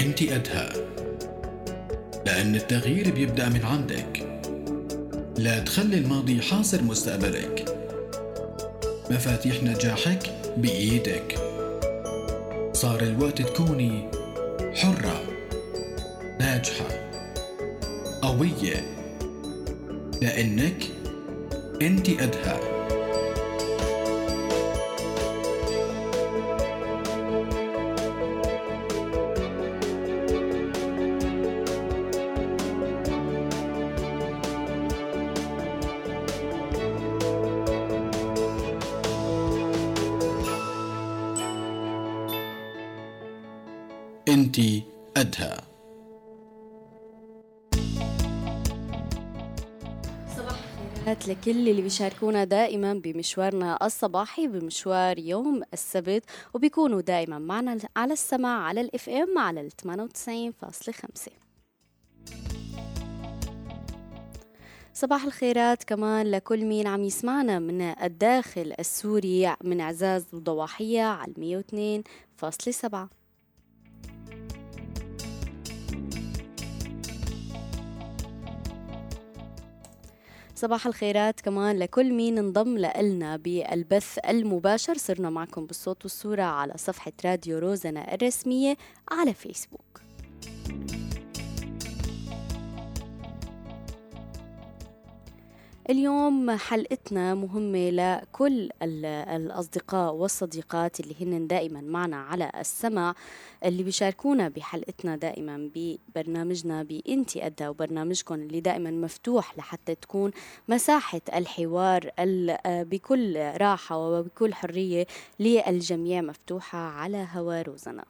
انت قدها لأن التغيير بيبدأ من عندك. لا تخلي الماضي حاصر مستقبلك. مفاتيح نجاحك بإيدك. صار الوقت تكوني حرة ناجحة قوية. لأنك انت قدها لكل اللي بيشاركونا دائما بمشوارنا الصباحي بمشوار يوم السبت وبيكونوا دائما معنا على السماع على الإف إم على ال 98.5 صباح الخيرات كمان لكل مين عم يسمعنا من الداخل السوري من عزاز وضواحية على 102.7 صباح الخيرات كمان لكل مين انضم لنا بالبث المباشر. صرنا معكم بالصوت والصورة على صفحة راديو روزنا الرسمية على فيسبوك. اليوم حلقتنا مهمة لكل الأصدقاء والصديقات اللي هن دائما معنا على السمع اللي بيشاركونا بحلقتنا دائما ببرنامجنا بإنتي أدى وبرنامجكم اللي دائما مفتوح لحتى تكون مساحة الحوار بكل راحة وبكل حرية للجميع مفتوحة على هوا روزنا.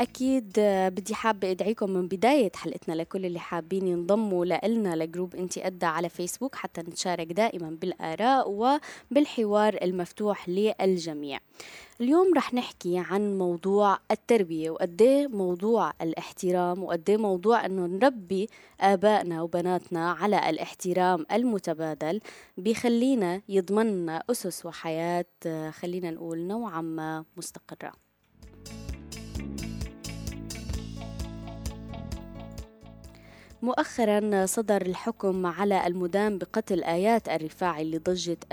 أكيد بدي حابة أدعيكم من بداية حلقتنا لكل اللي حابين ينضموا لنا لجروب أدى على فيسبوك حتى نتشارك دائما بالآراء وبالحوار المفتوح للجميع. اليوم رح نحكي عن موضوع التربية وقديه موضوع الاحترام وقديه موضوع أنه نربي آبائنا وبناتنا على الاحترام المتبادل بيخلينا يضمننا أسس وحياة خلينا نقول نوعا ما مستقرة. مؤخرا صدر الحكم على المدان بقتل آيات الرفاعي اللي ضجت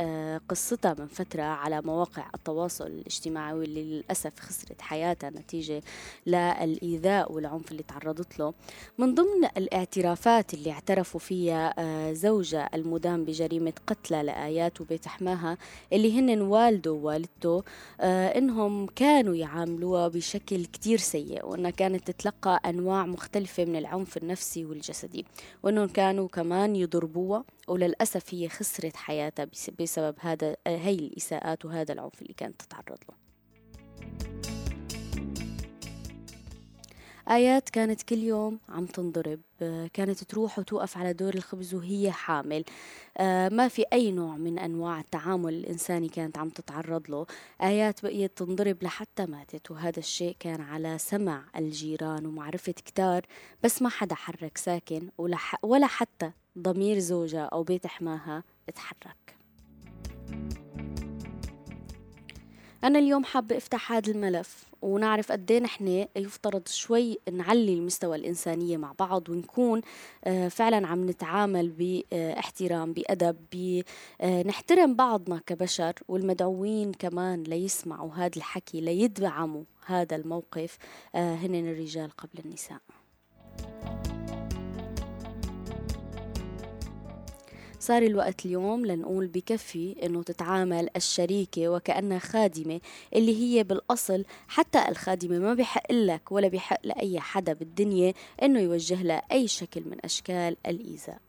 قصتها من فترة على مواقع التواصل الاجتماعي واللي للأسف خسرت حياتها نتيجة للإيذاء والعنف اللي تعرضت له. من ضمن الاعترافات اللي اعترفوا فيها زوجة المدان بجريمة قتلى لآيات وبيت حماها اللي هن والده ووالدته إنهم كانوا يعاملوها بشكل كتير سيء وإنها كانت تتلقى أنواع مختلفة من العنف النفسي والجسدي. الجسدي وإنهم كانوا كمان يضربوها وللأسف هي خسرت حياتها بسبب هذا هي الإساءات وهذا العنف اللي كانت تتعرض له. آيات كانت كل يوم عم تنضرب كانت تروح وتوقف على دور الخبز وهي حامل. ما في أي نوع من أنواع التعامل الإنساني كانت عم تتعرض له. آيات بقيت تنضرب لحتى ماتت وهذا الشيء كان على سمع الجيران ومعرفة كتار بس ما حدا حرك ساكن ولا حتى ضمير زوجها أو بيت حماها تحرك أنا اليوم حابة أفتح هذا الملف ونعرف قد إيه نحن يفترض شوي نعلي المستوى الإنسانية مع بعض ونكون فعلا عم نتعامل باحترام بأدب نحترم بعضنا كبشر والمدعوين كمان ليسمعوا هذا الحكي ليدعموا هذا الموقف هن الرجال قبل النساء. صار الوقت اليوم لنقول بكفي إنه تتعامل الشريكة وكأنها خادمة اللي هي بالأصل حتى الخادمة ما بحق لك ولا بحق لأي حدا بالدنيا إنه يوجه لها أي شكل من أشكال الإيذاء.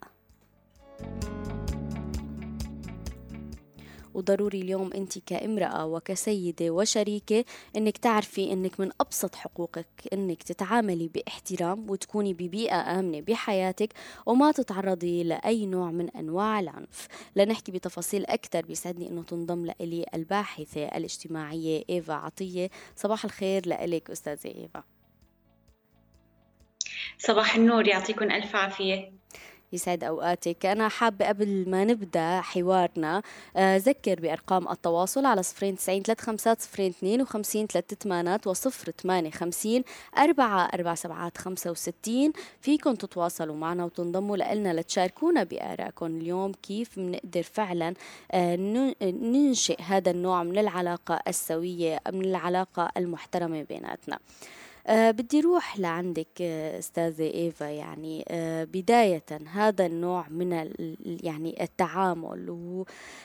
وضروري اليوم أنت كامرأة وكسيدة وشريكة إنك تعرفي إنك من أبسط حقوقك إنك تتعاملي باحترام وتكوني ببيئة آمنة بحياتك وما تتعرضي لأي نوع من أنواع العنف. لنحكي بتفاصيل أكثر بيسعدني إنه تنضم لإلي الباحثة الاجتماعية إيفا عطية. صباح الخير لإلك أستاذة إيفا. صباح النور يعطيكم ألف عافية. يسعد أوقاتك. أنا حابة قبل ما نبدأ حوارنا آه، ذكر بأرقام التواصل على صفرين تسعين ثلاث خمسات صفرين اثنين وخمسين ثلاث ثمانات وصفر ثمانية خمسين أربعة أربع سبعات خمسة وستين. فيكم تتواصلوا معنا وتنضموا لنا لتشاركونا بآرائكم اليوم كيف بنقدر فعلا آه، ننشئ هذا النوع من العلاقة السوية من العلاقة المحترمة بيناتنا. أه بدي روح لعندك آه، أستاذة إيفا. يعني أه بداية هذا النوع من يعني التعامل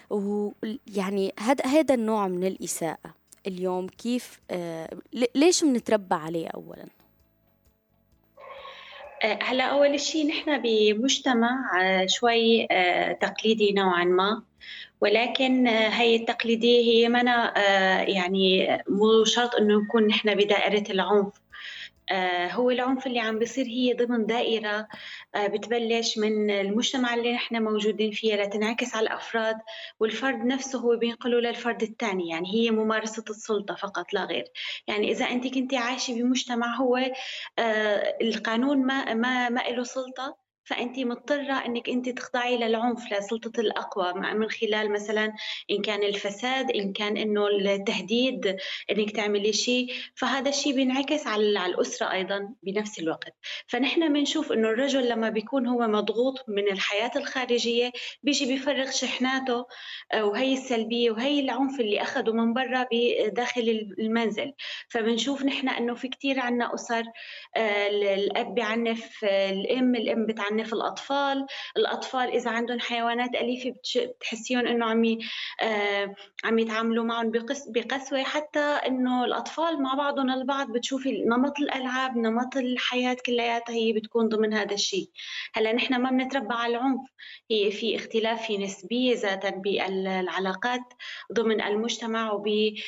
ويعني هذا هذا النوع من الإساءة اليوم كيف ليش بنتربى عليه اولا؟ آه، هلا أول شيء نحن بمجتمع آه، شوي تقليدي نوعا ما. ولكن هي التقليدية هي منا يعني مو شرط إنه نكون نحن بدائرة العنف. آه، هو العنف اللي عم بيصير هي ضمن دائرة آه، بتبلش من المجتمع اللي نحن موجودين فيه لتنعكس على الأفراد والفرد نفسه هو بينقله للفرد الثاني يعني هي ممارسة السلطة فقط لا غير. يعني إذا أنت كنت عايشة بمجتمع هو آه، القانون ما ما ما له سلطة فانت مضطرة إنك انت تخضعي للعنف لسلطة الأقوى من خلال مثلا إن كان الفساد إن كان إنه التهديد إنك تعملي شيء. فهذا الشيء بينعكس على على الأسرة أيضا بنفس الوقت. فنحن بنشوف إنه الرجل لما بيكون هو مضغوط من الحياة الخارجية بيجي بيفرغ شحناته آه، وهي السلبية وهي العنف اللي اخذه من برا داخل المنزل. فبنشوف نحن إنه في كثير عندنا أسر آه، الأب بيعنف الأم الأم بتعنف في الأطفال. الأطفال إذا عندهم حيوانات أليفة بتحسيهم إنه عم آه عم يتعاملوا معهم بقسوة. حتى إنه الأطفال مع بعضهم البعض بتشوفي نمط الألعاب نمط الحياة كلياتها هي بتكون ضمن هذا الشيء. هلأ نحن ما بنتربى على العنف. هي في اختلاف في نسبية ذاتا بالعلاقات ضمن المجتمع وبدرجة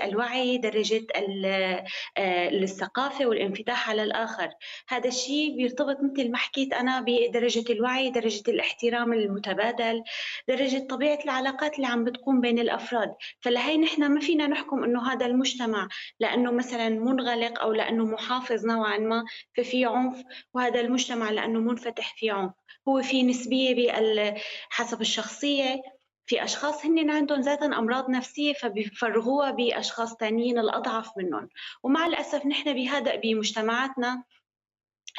آه، الوعي درجة آه، الثقافة والانفتاح على الآخر. هذا الشيء بيرتبط مثل ما حكيت أنا بدرجة الوعي درجة الاحترام المتبادل درجة طبيعة العلاقات اللي عم بتقوم بين الأفراد. فلهي نحن ما فينا نحكم أنه هذا المجتمع لأنه مثلا منغلق أو لأنه محافظ نوعا ما ففي عنف وهذا المجتمع لأنه منفتح في عنف. هو في نسبية حسب الشخصية في أشخاص هن عندهم ذاتا أمراض نفسية فبيفرغوها بأشخاص تانيين الأضعف منهم. ومع الأسف نحن بهذا بمجتمعاتنا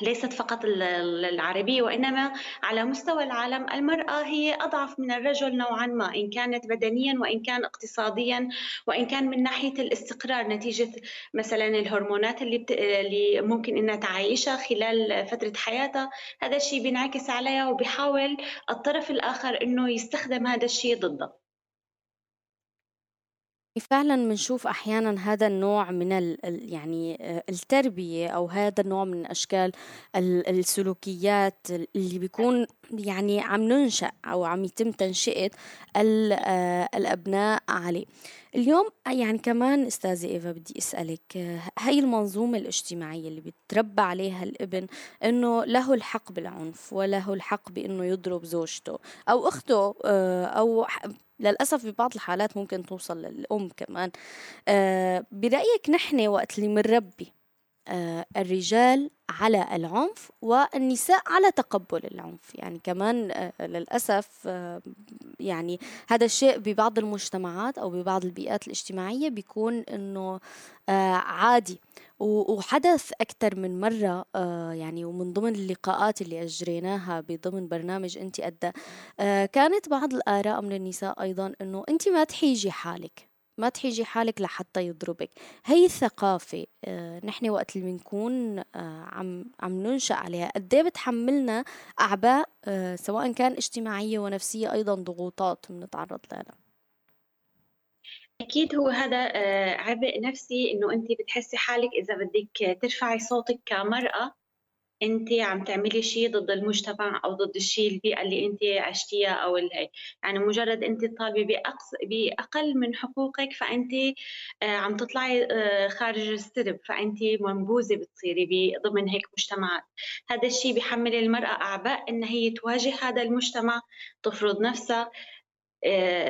ليست فقط العربية وإنما على مستوى العالم المرأة هي أضعف من الرجل نوعا ما إن كانت بدنيا وإن كان اقتصاديا وإن كان من ناحية الاستقرار نتيجة مثلا الهرمونات اللي, بت... اللي ممكن إنها تعيشها خلال فترة حياتها. هذا الشيء بينعكس عليها وبيحاول الطرف الآخر إنه يستخدم هذا الشيء ضده فعلا بنشوف أحيانا هذا النوع من ال يعني آه، التربية أو هذا النوع من أشكال السلوكيات اللي بيكون يعني عم ننشأ أو عم يتم تنشئة آه، الأبناء عليه. اليوم يعني كمان أستاذة إيفا بدي أسألك آه، هاي المنظومة الاجتماعية اللي بتربى عليها الابن إنه له الحق بالعنف وله الحق بإنه يضرب زوجته أو أخته أو للأسف ببعض الحالات ممكن توصل للأم كمان. آه برأيك نحن وقت اللي منربي آه الرجال على العنف والنساء على تقبل العنف. يعني كمان آه للأسف آه يعني هذا الشيء ببعض المجتمعات أو ببعض البيئات الاجتماعية بيكون آه عادي. وحدث أكثر من مرة آه يعني ومن ضمن اللقاءات اللي أجريناها بضمن برنامج أنت أدى آه كانت بعض الآراء من النساء أيضا أنه أنت ما تحيجي حالك. ما تحيجي حالك لحتى يضربك. هي الثقافة آه نحن وقت اللي بنكون آه عم عم ننشأ عليها قد إيه بتحملنا أعباء آه سواء كان اجتماعية ونفسية أيضا ضغوطات بنتعرض لها. أكيد هو هذا عبء نفسي إنه أنت بتحسي حالك إذا بدك ترفعي صوتك كمرأة. أنت عم تعملي شيء ضد المجتمع أو ضد الشيء البيئة اللي أنت عشتيها أو الهي يعني مجرد أنت تطالبي بأقص بأقل من حقوقك فأنت آه، عم تطلعي آه، خارج السرب. فأنت منبوذة بتصيري ضمن هيك مجتمعات. هذا الشيء بيحمل المرأة أعباء إن هي تواجه هذا المجتمع تفرض نفسها.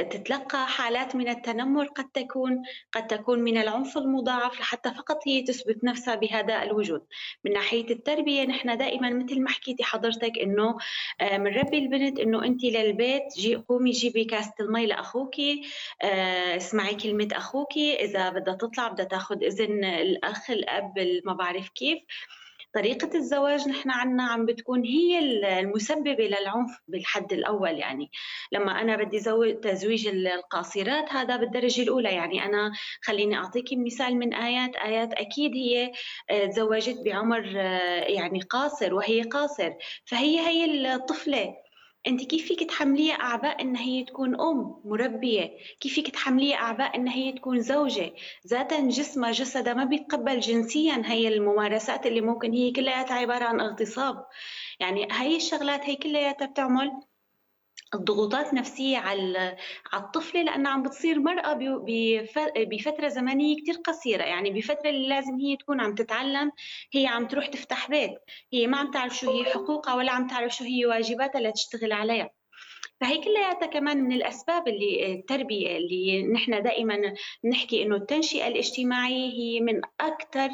تتلقى حالات من التنمر قد تكون قد تكون من العنف المضاعف لحتى فقط هي تثبت نفسها بهذا الوجود. من ناحية التربية نحن دائما مثل ما حكيتي حضرتك إنه بنربي البنت إنه أنت للبيت جي قومي جيبي كاسة المي لاخوك اسمعي كلمة أخوك إذا بدها تطلع بدها تاخذ إذن الأخ الأب ما بعرف كيف. طريقة الزواج نحن عنا عم بتكون هي المسببة للعنف بالحد الأول يعني. لما أنا بدي زوج تزويج القاصرات هذا بالدرجة الأولى يعني. أنا خليني أعطيك مثال من آيات. آيات أكيد هي آه، تزوجت بعمر آه، يعني قاصر وهي قاصر. فهي هي الطفلة. أنت كيف فيك تحمليها اعباء إن هي تكون أم مربية؟ كيف فيك تحمليها اعباء إن هي تكون زوجة؟ ذاتا جسمها جسدها ما بيتقبل جنسيا هي الممارسات اللي ممكن هي كلها عبارة عن اغتصاب. يعني هي الشغلات هي كلها بتعمل الضغوطات نفسية على على الطفلة لأنها عم بتصير مرأة بفترة زمنية كتير قصيرة. يعني بفترة اللي لازم هي تكون عم تتعلم هي عم تروح تفتح بيت. هي ما عم تعرف شو هي حقوقها ولا عم تعرف شو هي واجباتها لتشتغل عليها. فهي كلياتها كمان من الأسباب اللي التربية اللي نحن دائما نحكي إنه التنشئة الاجتماعية هي من أكثر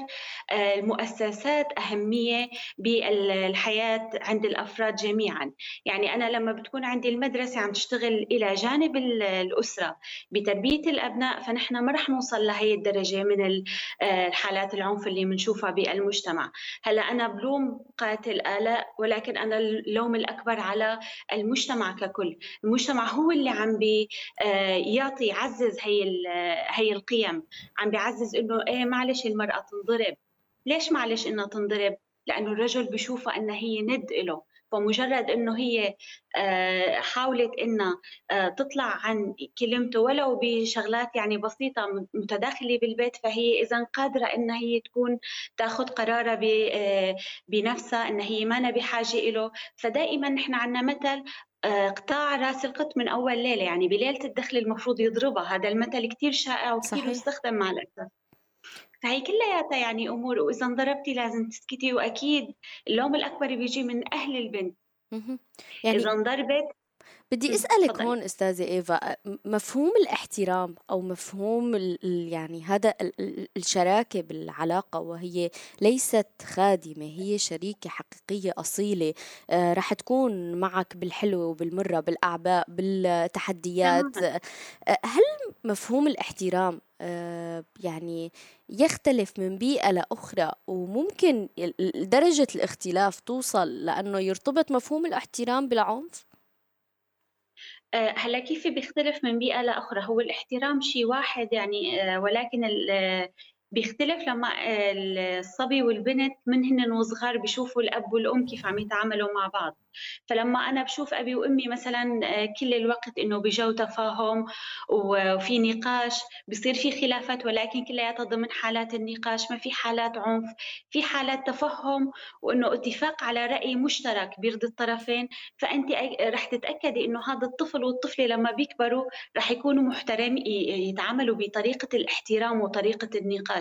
آه، المؤسسات أهمية بالحياة عند الأفراد جميعا، يعني أنا لما بتكون عندي المدرسة عم تشتغل إلى جانب الأسرة بتربية الأبناء فنحن ما رح نوصل لهي الدرجة من آه، الحالات العنف اللي بنشوفها بالمجتمع، هلأ أنا بلوم قاتل آلاء ولكن أنا اللوم الأكبر على المجتمع ككل. المجتمع هو اللي عم بيعطي آه، يعزز هي هي القيم. عم بيعزز إنه إيه معلش المرأة تنضرب. ليش معلش إنها تنضرب؟ لأنه الرجل بشوفها إنها هي ند له فمجرد إنه هي آه، حاولت إنها آه، تطلع عن كلمته ولو بشغلات يعني بسيطة متداخلة بالبيت فهي إذا قادرة إنها هي تكون تاخذ قرارها بنفسها إنها هي ما بحاجة له فدائما نحن عندنا مثل قطاع راس القط من أول ليلة يعني بليلة الدخل المفروض يضربها. هذا المثل كثير شائع وكثير مستخدم مع الأسف. فهي كلياتها يعني أمور وإذا انضربتي لازم تسكتي وأكيد اللوم الأكبر بيجي من أهل البنت. يعني إذا انضربت بدي أسألك فضل. هون أستاذة إيفا مفهوم الاحترام أو مفهوم ال يعني هذا ال الشراكة بالعلاقة وهي ليست خادمة هي شريكة حقيقية أصيلة آه رح تكون معك بالحلو وبالمرة بالأعباء بالتحديات آه هل مفهوم الاحترام آه يعني يختلف من بيئة لأخرى وممكن درجة الاختلاف توصل لأنه يرتبط مفهوم الاحترام بالعنف؟ آه، هلا كيف بيختلف من بيئة لأخرى؟ هو الاحترام شيء واحد يعني آه، ولكن بيختلف لما الصبي والبنت من هن وصغار بيشوفوا الأب والأم كيف عم يتعاملوا مع بعض. فلما أنا بشوف أبي وأمي مثلا آه، كل الوقت إنه بجو تفاهم وفي نقاش بصير في خلافات ولكن كلياتها ضمن حالات النقاش ما في حالات عنف في حالات تفهم وإنه اتفاق على رأي مشترك بيرضي الطرفين. فأنت رح تتأكدي إنه هذا الطفل والطفلة لما بيكبروا رح يكونوا محترمين يتعاملوا بطريقة الاحترام وطريقة النقاش.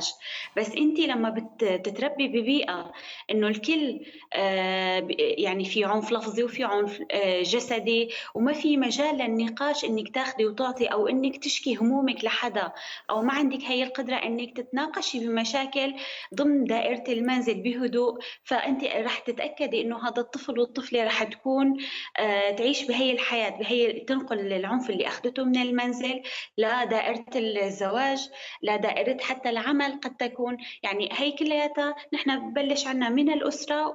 بس أنت لما بتتربي ببيئة إنه الكل آه، يعني في عنف لفظي وفي عنف آه، جسدي وما في مجال للنقاش إنك تاخذي وتعطي أو إنك تشكي همومك لحدا أو ما عندك هي القدرة إنك تتناقشي بمشاكل ضمن دائرة المنزل بهدوء. فأنت رح تتأكدي إنه هذا الطفل والطفلة رح تكون آه، تعيش بهي الحياة بهي تنقل العنف اللي أخذته من المنزل لدائره الزواج لدائره حتى العمل. قد تكون يعني هي كلياتها نحن ببلش عنا من الأسرة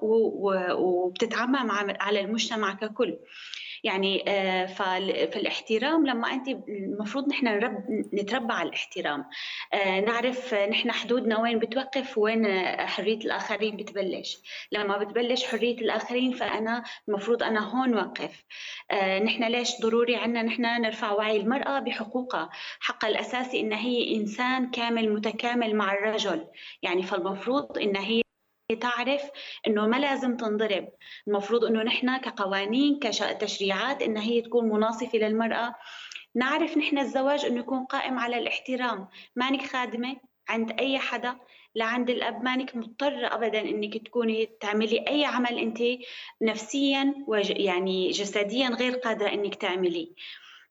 وبتتعمم على المجتمع ككل. يعني آه، فالاحترام لما انت المفروض نحن نتربى على الاحترام. آه، نعرف نحن حدودنا وين بتوقف وين حرية الآخرين بتبلش. لما بتبلش حرية الآخرين فأنا المفروض أنا هون وقف. آه، نحن ليش ضروري عنا نحن نرفع وعي المرأة بحقوقها؟ حقها الاساسي انها هي إنسان كامل متكامل مع الرجل. يعني فالمفروض إن هي تعرف إنه ما لازم تنضرب. المفروض إنه نحن كقوانين كتشريعات انها هي تكون مناصفة للمرأة. نعرف نحن الزواج إنه يكون قائم على الاحترام. مانك خادمة عند أي حدا. لعند الأب مانك مضطرة ابدا إنك تكوني تعملي أي عمل أنت نفسيا وج يعني جسديا غير قادرة إنك تعمليه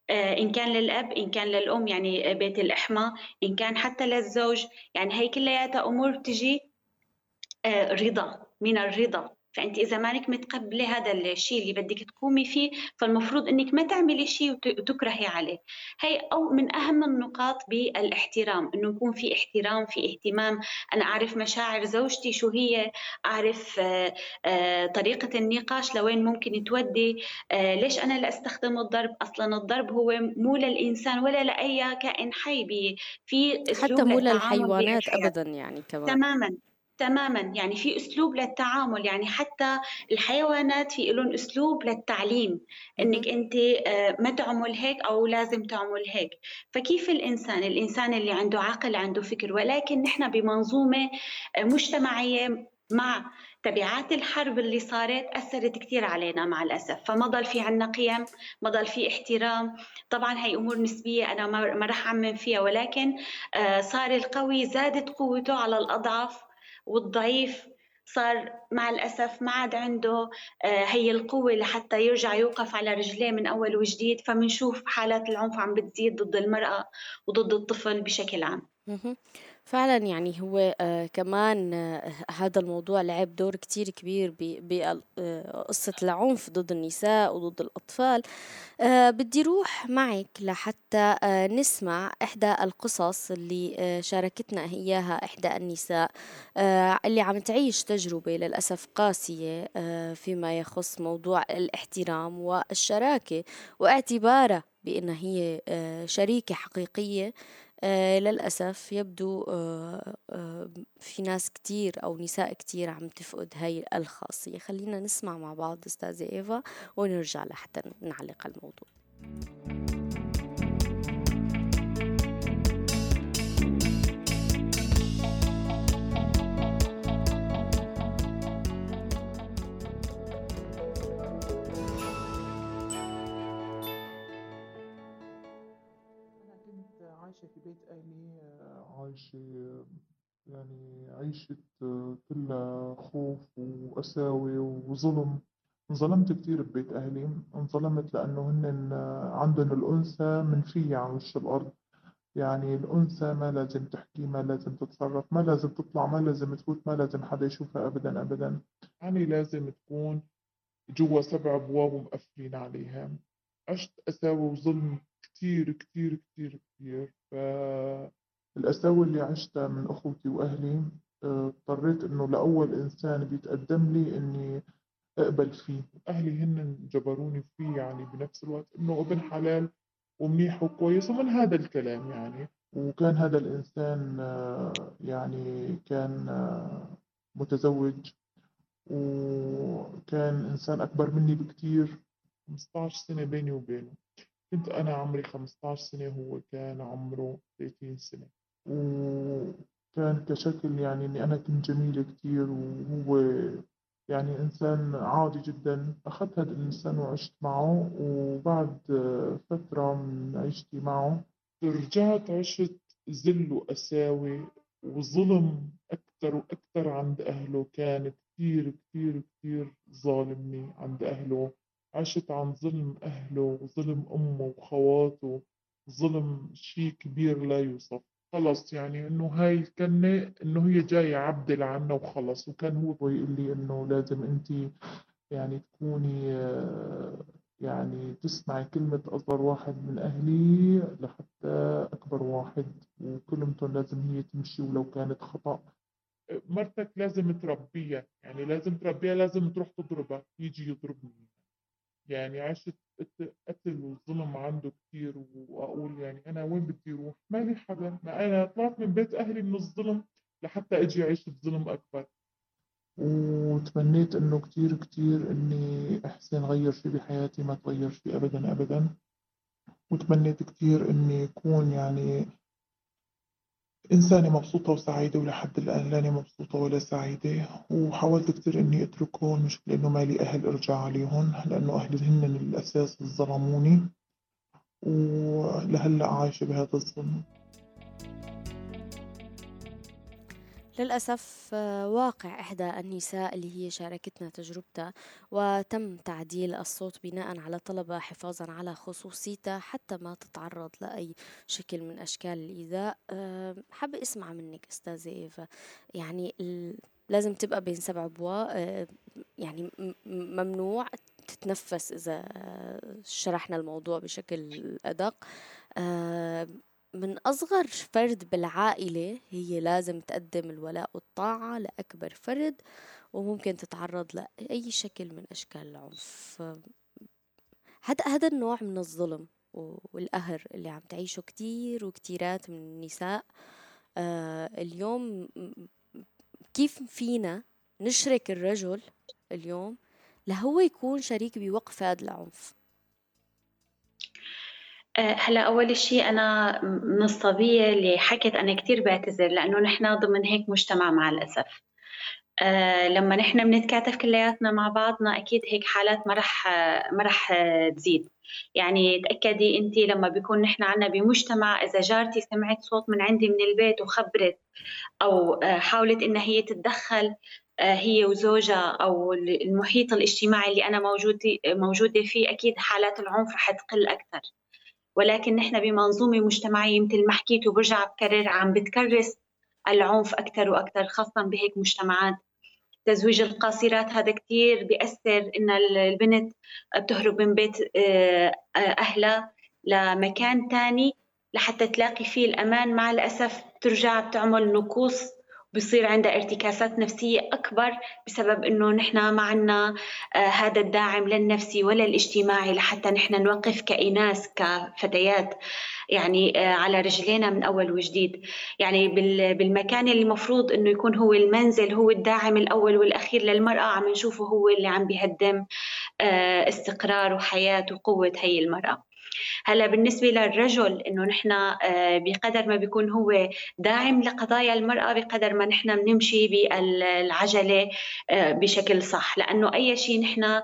إن كان للأب إن كان للأم يعني بيت الإحمى إن كان حتى للزوج. يعني هي كلياتها أمور بتجي رضا من الرضا. فأنت إذا مانك متقبلة هذا الشيء اللي بدك تقومي فيه فالمفروض إنك ما تعملي شيء وتكرهي عليه. هي أو من أهم النقاط بالاحترام إنه يكون في احترام في اهتمام. أنا أعرف مشاعر زوجتي شو هي أعرف آه، آه، طريقة النقاش لوين ممكن تودي آه، ليش أنا لا أستخدم الضرب؟ أصلا الضرب هو مو للإنسان ولا لأي كائن حي في حتى مو للحيوانات ابدا يعني كمان. تماما. تماما. يعني في أسلوب للتعامل. يعني حتى الحيوانات في لهم أسلوب للتعليم. إنك أنت آه، ما تعمل هيك أو لازم تعمل هيك. فكيف الإنسان؟ الإنسان اللي عنده عقل عنده فكر. ولكن نحن بمنظومة آه، مجتمعية مع تبعات الحرب اللي صارت أثرت كثير علينا مع الأسف. فما ضل في عنا قيم ما ضل في احترام. طبعا هي أمور نسبية أنا ما رح أعمم فيها. ولكن آه، صار القوي زادت قوته على الأضعف. والضعيف صار مع الأسف ما عاد عنده آه، هي القوة لحتى يرجع يوقف على رجليه من أول وجديد. فمنشوف حالات العنف عم بتزيد ضد المرأة وضد الطفل بشكل عام. فعلا يعني هو آه كمان آه هذا الموضوع لعب دور كتير كبير بقصة آه العنف ضد النساء وضد الأطفال. آه بدي روح معك لحتى آه نسمع إحدى القصص اللي آه شاركتنا إياها إحدى النساء آه اللي عم تعيش تجربة للأسف قاسية آه فيما يخص موضوع الاحترام والشراكة واعتبارها بأنها هي آه شريكة حقيقية. للأسف يبدو آه آه في ناس كتير أو نساء كتير عم تفقد هاي الخاصية. خلينا نسمع مع بعض أستاذة إيفا ونرجع لحتى نعلق الموضوع. عايشة في بيت أهلي آه، عايشة يعني عيشة آه، كلها خوف وقساوة وظلم. انظلمت كتير ببيت أهلي. انظلمت لأنه هن آه، عندهم الأنثى منفية عن وش الأرض. يعني الأنثى ما لازم تحكي ما لازم تتصرف ما لازم تطلع ما لازم تفوت ما لازم حدا يشوفها أبدا أبدا. يعني لازم تكون جوا سبع أبواب ومقفلين عليها. عشت قساوة وظلم كتير كتير كتير كتير. فالقساوة اللي عشتها من أخوتي وأهلي آه، اضطريت إنه لأول إنسان بيتقدم لي إني أقبل فيه. أهلي هن جبروني فيه يعني بنفس الوقت إنه ابن حلال ومنيح وكويس ومن هذا الكلام يعني. وكان هذا الإنسان آه، يعني كان آه، متزوج وكان إنسان أكبر مني بكتير 15 سنة بيني وبينه. كنت أنا عمري 15 سنة وهو كان عمره 30 سنة. وكان كشكل يعني إني أنا كنت جميلة كتير وهو يعني إنسان عادي جدا. أخذت هذا الإنسان وعشت معه وبعد فترة من عيشتي معه رجعت عشت ذل وقساوة وظلم أكثر وأكثر عند أهله. كان كتير كتير كتير ظالمني عند أهله. عشت عن ظلم أهله وظلم أمه وخواته ظلم شيء كبير لا يوصف. خلص يعني إنه هاي الكلمة إنه هي جاية عبدل عنا وخلص. وكان هو يقول لي إنه لازم انت يعني تكوني يعني تسمعي كلمة أصغر واحد من أهلي لحتى أكبر واحد وكلمته لازم هي تمشي ولو كانت خطأ. مرتك لازم تربيها يعني لازم تربيها لازم تروح تضربها يجي يضربني. يعني عشت قتل والظلم عنده كتير وأقول يعني أنا وين بدي أروح؟ مالي حدا، ما أنا طلعت من بيت أهلي من الظلم لحتى أجي أعيش بظلم أكبر. وتمنيت إنه كتير كتير إني أحسن غير شي بحياتي ما تغير شي أبدا أبدا وتمنيت كتير إني أكون يعني إنسانة مبسوطة وسعيدة ولحد الآن لاني مبسوطة ولا سعيدة وحاولت كتير إني أتركهم مش لأنه مالي أهل أرجع عليهم لأنه أهلي هن الأساس ظلموني ولهلأ عايشة بهذا الظلم. للأسف آه، واقع إحدى النساء اللي هي شاركتنا تجربتها وتم تعديل الصوت بناء على طلبها حفاظا على خصوصيتها حتى ما تتعرض لأي شكل من أشكال الإيذاء. آه، حابة أسمع منك أستاذة إيفا. يعني لازم تبقى بين سبع أبواء آه، يعني ممنوع تتنفس إذا شرحنا الموضوع بشكل أدق. من أصغر فرد بالعائلة هي لازم تقدم الولاء والطاعة لأكبر فرد وممكن تتعرض لأي شكل من أشكال العنف. هذا هذا النوع من الظلم والقهر اللي عم تعيشه كتير وكتيرات من النساء. آه اليوم كيف فينا نشرك الرجل اليوم لهو يكون شريك بوقف هذا العنف؟ هلا أول شيء أنا من الصبية اللي حكت أنا كثير بعتذر لأنه نحن ضمن هيك مجتمع مع الأسف. أه لما نحن بنتكاتف كلياتنا مع بعضنا أكيد هيك حالات ما رح ما رح تزيد. يعني تأكدي أنت لما بيكون نحن عنا بمجتمع إذا جارتي سمعت صوت من عندي من البيت وخبرت أو آه، حاولت إنها هي تتدخل آه، هي وزوجها أو المحيط الاجتماعي اللي أنا موجوده موجودة فيه أكيد حالات العنف رح تقل أكثر. ولكن نحن بمنظومة مجتمعية مثل ما حكيت وبرجع بكرر عم بتكرس العنف أكثر وأكثر خاصة بهيك مجتمعات. تزويج القاصرات هذا كثير بيأثر إن البنت بتهرب من بيت آه، أهلها لمكان تاني لحتى تلاقي فيه الأمان. مع الأسف ترجع بتعمل نقوص بصير عندها ارتكاسات نفسية أكبر بسبب إنه نحن ما عنا آه هذا الداعم لا النفسي ولا الاجتماعي لحتى نحن نوقف كإناث كفتيات يعني آه على رجلينا من أول وجديد. يعني بالمكان اللي المفروض إنه يكون هو المنزل هو الداعم الأول والأخير للمرأة عم نشوفه هو اللي عم بيهدم آه استقرار وحياة وقوة هي المرأة. هلا بالنسبة للرجل إنه نحن آه، بقدر ما بيكون هو داعم لقضايا المرأة بقدر ما نحن بنمشي بالعجلة آه، بشكل صح. لأنه أي شيء نحن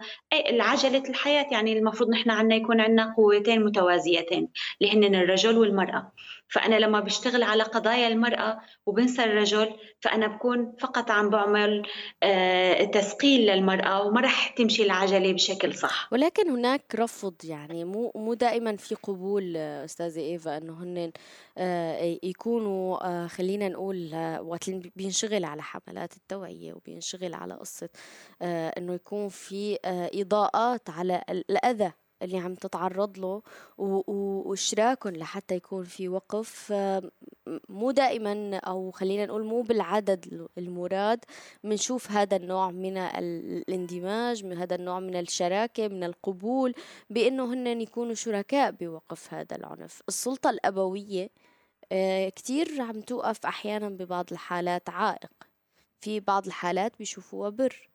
العجلة الحياة يعني المفروض نحن عندنا يكون عندنا قوتين متوازيتين اللي هن الرجل والمرأة. فأنا لما بشتغل على قضايا المرأة وبنسى الرجل فأنا بكون فقط عم بعمل آه، تثقيل للمرأة وما رح تمشي العجلة بشكل صح. ولكن هناك رفض يعني مو مو دائما في قبول أستاذة إيفا أنه هن آه، يكونوا آه، خلينا نقول وقت بينشغل على حملات التوعية وبينشغل على قصة أنه يكون في إضاءات على الأذى. اللي عم تتعرض له واشراكهم لحتى يكون في وقف. مو دائما أو خلينا نقول مو بالعدد المراد بنشوف هذا النوع من الاندماج من هذا النوع من الشراكة من القبول بأنه هن يكونوا شركاء بوقف هذا العنف. السلطة الأبوية آه، كتير عم توقف أحيانا ببعض الحالات عائق. في بعض الحالات بيشوفوها بر.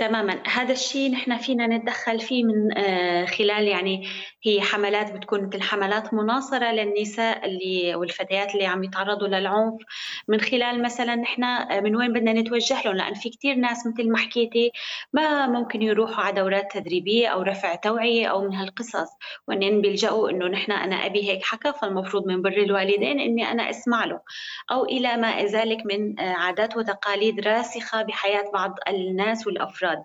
تماما. هذا الشيء نحن فينا نتدخل فيه من آه، خلال يعني هي حملات بتكون مثل حملات مناصرة للنساء اللي والفتيات اللي عم يتعرضوا للعنف. من خلال مثلا نحن آه، من وين بدنا نتوجه لهم؟ لأن في كثير ناس مثل ما حكيتي ما ممكن يروحوا على دورات تدريبية أو رفع توعية أو من هالقصص. وإنهم بيلجأوا إنه نحن أنا أبي هيك حكى فالمفروض من بر الوالدين إني أنا أسمع له أو إلى ما ذلك من آه، عادات وتقاليد راسخة بحياة بعض الناس والأفراد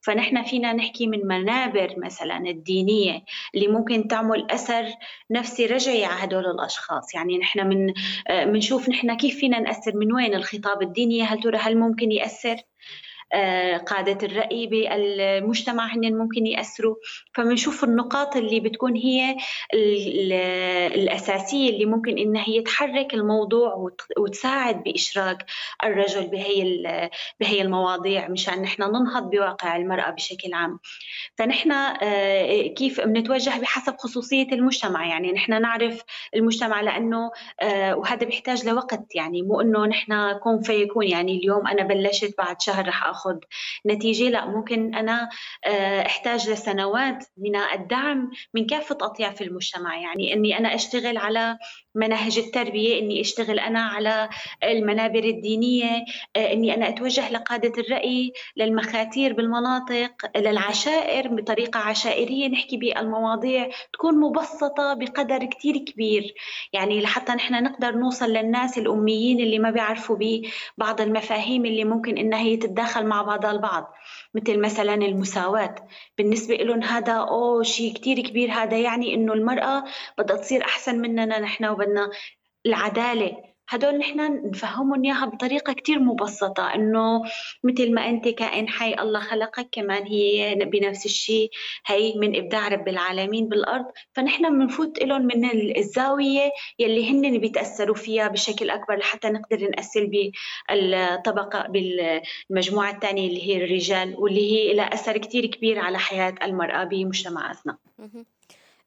فنحن فينا نحكي من منابر مثلا الدينية اللي ممكن تعمل أثر نفسي رجعي على هدول الأشخاص. يعني نحن من بنشوف آه، نحن كيف فينا نأثر من وين الخطاب الديني هل ترى هل ممكن يأثر؟ آه، قادة الرأي بالمجتمع هن ممكن يأثروا. فبنشوف النقاط اللي بتكون هي الأساسية اللي ممكن إنها هي تحرك الموضوع وتساعد بإشراك الرجل بهي بهي المواضيع مشان نحن ننهض بواقع المرأة بشكل عام. فنحن آه، كيف بنتوجه بحسب خصوصية المجتمع؟ يعني نحن نعرف المجتمع لأنه آه، وهذا بيحتاج لوقت. يعني مو إنه نحن كون فيكون يعني اليوم أنا بلشت بعد شهر رح اخذ نتيجة. لا ممكن أنا آه، أحتاج لسنوات من الدعم من كافة أطياف المجتمع. يعني إني أنا أشتغل على مناهج التربية إني أشتغل أنا على المنابر الدينية آه، إني أنا أتوجه لقادة الرأي للمخاتير بالمناطق للعشائر بطريقة عشائرية. نحكي بالمواضيع تكون مبسطة بقدر كثير كبير. يعني لحتى نحن نقدر نوصل للناس الأميين اللي ما بيعرفوا ببعض المفاهيم اللي ممكن إنها هي تتداخل مع بعضها البعض مثل مثلا المساواة. بالنسبة لهم هذا أوه شيء كتير كبير. هذا يعني إنه المرأة بدها تصير أحسن مننا نحن وبدنا العدالة. هدول نحن نفهمهم إياها بطريقة كتير مبسطة إنه مثل ما أنت كائن حي الله خلقك كمان هي بنفس الشيء هي من إبداع رب العالمين بالأرض فنحن بنفوت لهم من الزاوية يلي هن بيتأثروا فيها بشكل أكبر لحتى نقدر نأثر بالطبقة بالمجموعة الثانية اللي هي الرجال واللي هي لها أثر كتير كبير على حياة المرأة بمجتمعاتنا.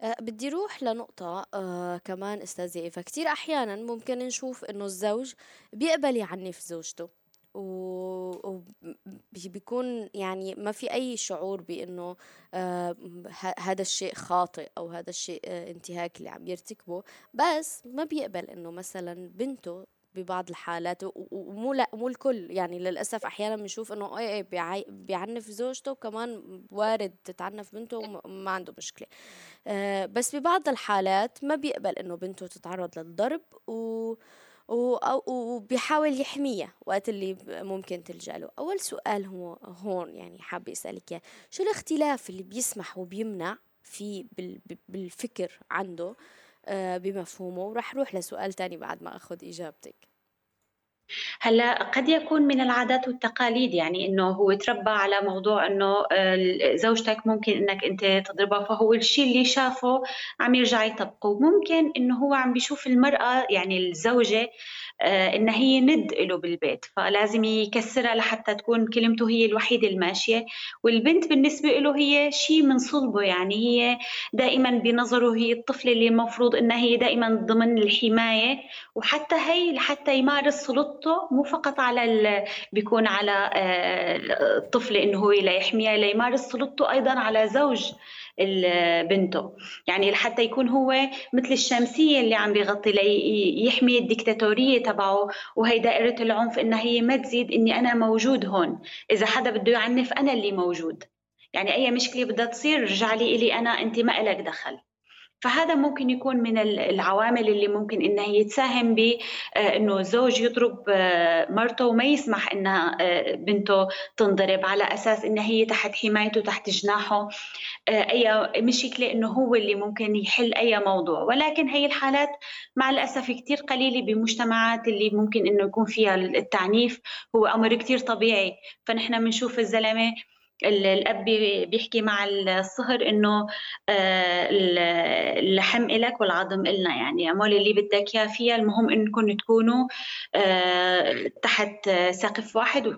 أه بدي روح لنقطة أه كمان استاذة إيفا كتير أحيانا ممكن نشوف إنه الزوج بيقبل يعنف زوجته وبيكون يعني ما في أي شعور بإنه آه هذا الشيء خاطئ أو هذا الشيء آه انتهاك اللي عم يرتكبه. بس ما بيقبل إنه مثلا بنته ببعض الحالات ومو لا مو الكل. يعني للأسف أحيانا بنشوف إنه اي اي بيعنف زوجته وكمان وارد تتعنف بنته وما عنده مشكلة. آه بس ببعض الحالات ما بيقبل إنه بنته تتعرض للضرب و وبيحاول يحميها وقت اللي ممكن تلجأ له. أول سؤال هو هون يعني حابة أسألك شو الاختلاف اللي بيسمح وبيمنع في بالفكر عنده آه، بمفهومه ورح روح لسؤال تاني بعد ما أخذ إجابتك. هلا قد يكون من العادات والتقاليد يعني إنه هو تربى على موضوع إنه آه، زوجتك ممكن إنك أنت تضربها فهو الشيء اللي شافه عم يرجع يطبقه. ممكن إنه هو عم بيشوف المرأة يعني الزوجة آه، إن هي ند له بالبيت فلازم يكسرها لحتى تكون كلمته هي الوحيدة الماشية. والبنت بالنسبة له هي شيء من صلبه يعني هي دائما بنظره هي الطفلة اللي المفروض إنها هي دائما ضمن الحماية. وحتى هي لحتى يمارس سلطته مو فقط على بيكون على آه، الطفلة إنه هو لا يحميها ليمارس سلطته أيضا على زوج. بنته. يعني لحتى يكون هو مثل الشمسية اللي عم بيغطي ليحمي الدكتاتورية تبعه وهي دائرة العنف إنها هي ما تزيد إني أنا موجود هون. إذا حدا بده يعنف أنا اللي موجود. يعني أي مشكلة بدها تصير رجع لي إلي أنا أنت ما إلك دخل. فهذا ممكن يكون من العوامل اللي ممكن إنها هي تساهم بانه الزوج يضرب آه، مرته وما يسمح إنها آه، بنته تنضرب على أساس انها هي تحت حمايته تحت جناحه. آه، أي مشكلة إنه هو اللي ممكن يحل أي موضوع. ولكن هي الحالات مع الأسف كثير قليلة بمجتمعات اللي ممكن إنه يكون فيها التعنيف. هو أمر كثير طبيعي. فنحن بنشوف الزلمة الأب بيحكي مع الصهر إنه آه، اللحم إلك والعظم إلنا. يعني اعمل اللي بدك إياه فيها المهم انكم تكونوا آه، تحت سقف واحد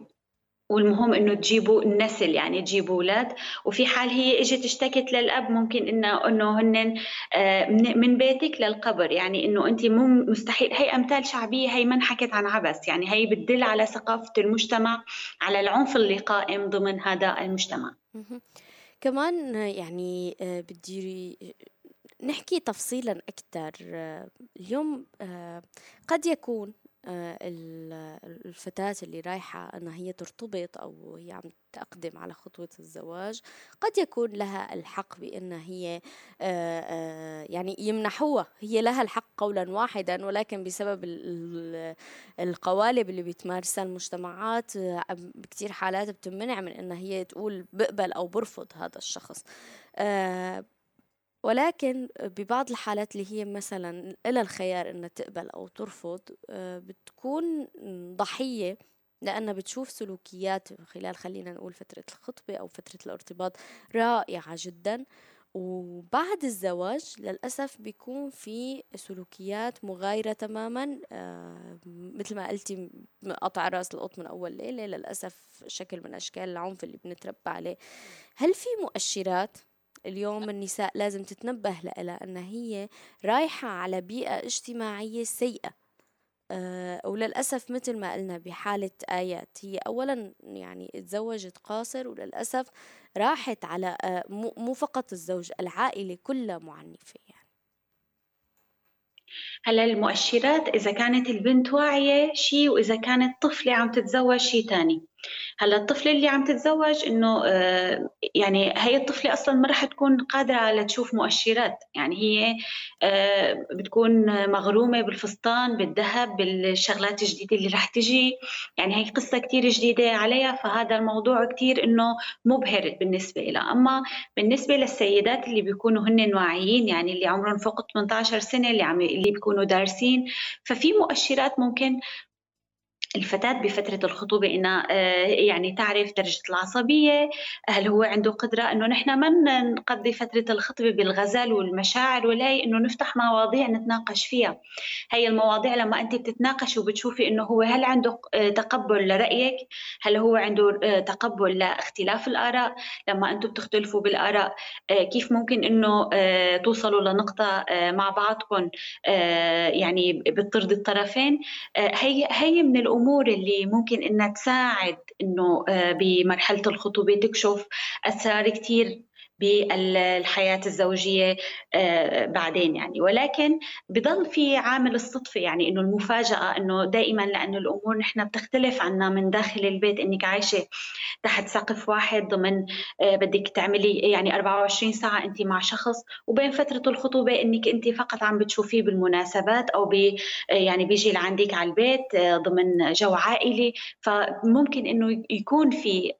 والمهم إنه تجيبوا النسل يعني تجيبوا أولاد. وفي حال هي إجت اشتكت للأب ممكن إنه إنه هن آه، من بيتك للقبر. يعني إنه أنت مو مستحيل هي أمثال شعبية هي ما انحكت عن عبث. يعني هي بتدل على ثقافة المجتمع على العنف اللي قائم ضمن هذا المجتمع. كمان يعني آه، بدي نحكي تفصيلا اليوم آه، قد يكون الفتاة اللي رايحة أنها هي ترتبط أو هي عم تقدم على خطوة الزواج قد يكون لها الحق بأن هي آه، آه، يعني يمنحوها. هي لها الحق قولا واحدا ولكن بسبب القوالب اللي بتمارسها المجتمعات بكتير حالات بتمنع من أنها هي تقول بقبل أو برفض هذا الشخص. ولكن ببعض الحالات اللي هي مثلا إلى الخيار إنها تقبل أو ترفض آه، بتكون ضحية لأنها بتشوف سلوكيات خلال خلينا نقول فترة الخطبة أو فترة الارتباط رائعة جدا. وبعد الزواج للأسف بيكون في سلوكيات مغايرة تماما آه مثل ما قلتي قطع رأس القط من أول ليلة للأسف شكل من أشكال العنف اللي بنتربى عليه. هل في مؤشرات؟ اليوم النساء لازم تتنبه لها أن هي رايحة على بيئة اجتماعية سيئة آه، وللأسف مثل ما قلنا بحالة آيات هي أولا يعني تزوجت قاصر وللأسف راحت على آه، مو فقط الزوج العائلة كلها معنفة يعني. هلا المؤشرات إذا كانت البنت واعية شيء وإذا كانت طفلة عم تتزوج شيء تاني هلا الطفلة اللي عم تتزوج إنه آه، يعني هي الطفلة أصلا ما رح تكون قادرة على تشوف مؤشرات يعني هي آه، بتكون مغرومة بالفستان بالذهب بالشغلات الجديدة اللي رح تجي. يعني هي قصة كثير جديدة عليها فهذا الموضوع كثير إنه مبهر بالنسبة لها أما بالنسبة للسيدات اللي بيكونوا هن واعيين يعني اللي عمرهم فوق 18 سنة اللي عم اللي بيكونوا دارسين ففي مؤشرات ممكن الفتاة بفترة الخطوبة إنها آه، يعني تعرف درجة العصبية هل هو عنده قدرة إنه نحن ما نقضي فترة الخطبة بالغزل والمشاعر ولا إنه نفتح مواضيع نتناقش فيها؟ هي المواضيع لما أنت بتتناقش وبتشوفي إنه هو هل عنده آه، تقبل لرأيك؟ هل هو عنده آه، تقبل لاختلاف الآراء؟ لما أنتم بتختلفوا بالآراء كيف ممكن إنه توصلوا لنقطة مع بعضكم يعني بترضي الطرفين؟ هي هي من الأمور الأمور اللي ممكن انها تساعد إنه آه، بمرحلة الخطوبة. تكشف أسرار كثير بالحياة الزوجية آه، بعدين يعني. ولكن بضل في عامل الصدفة يعني إنه المفاجأة إنه دائما لأنه الأمور نحن بتختلف عنا من داخل البيت. إنك عايشة تحت سقف واحد ضمن آه، بدك تعملي يعني 24 ساعة أنت مع شخص وبين فترة الخطوبة إنك أنت فقط عم بتشوفيه بالمناسبات أو بي آه، يعني بيجي لعندك على البيت ضمن جو عائلي. فممكن إنه يكون في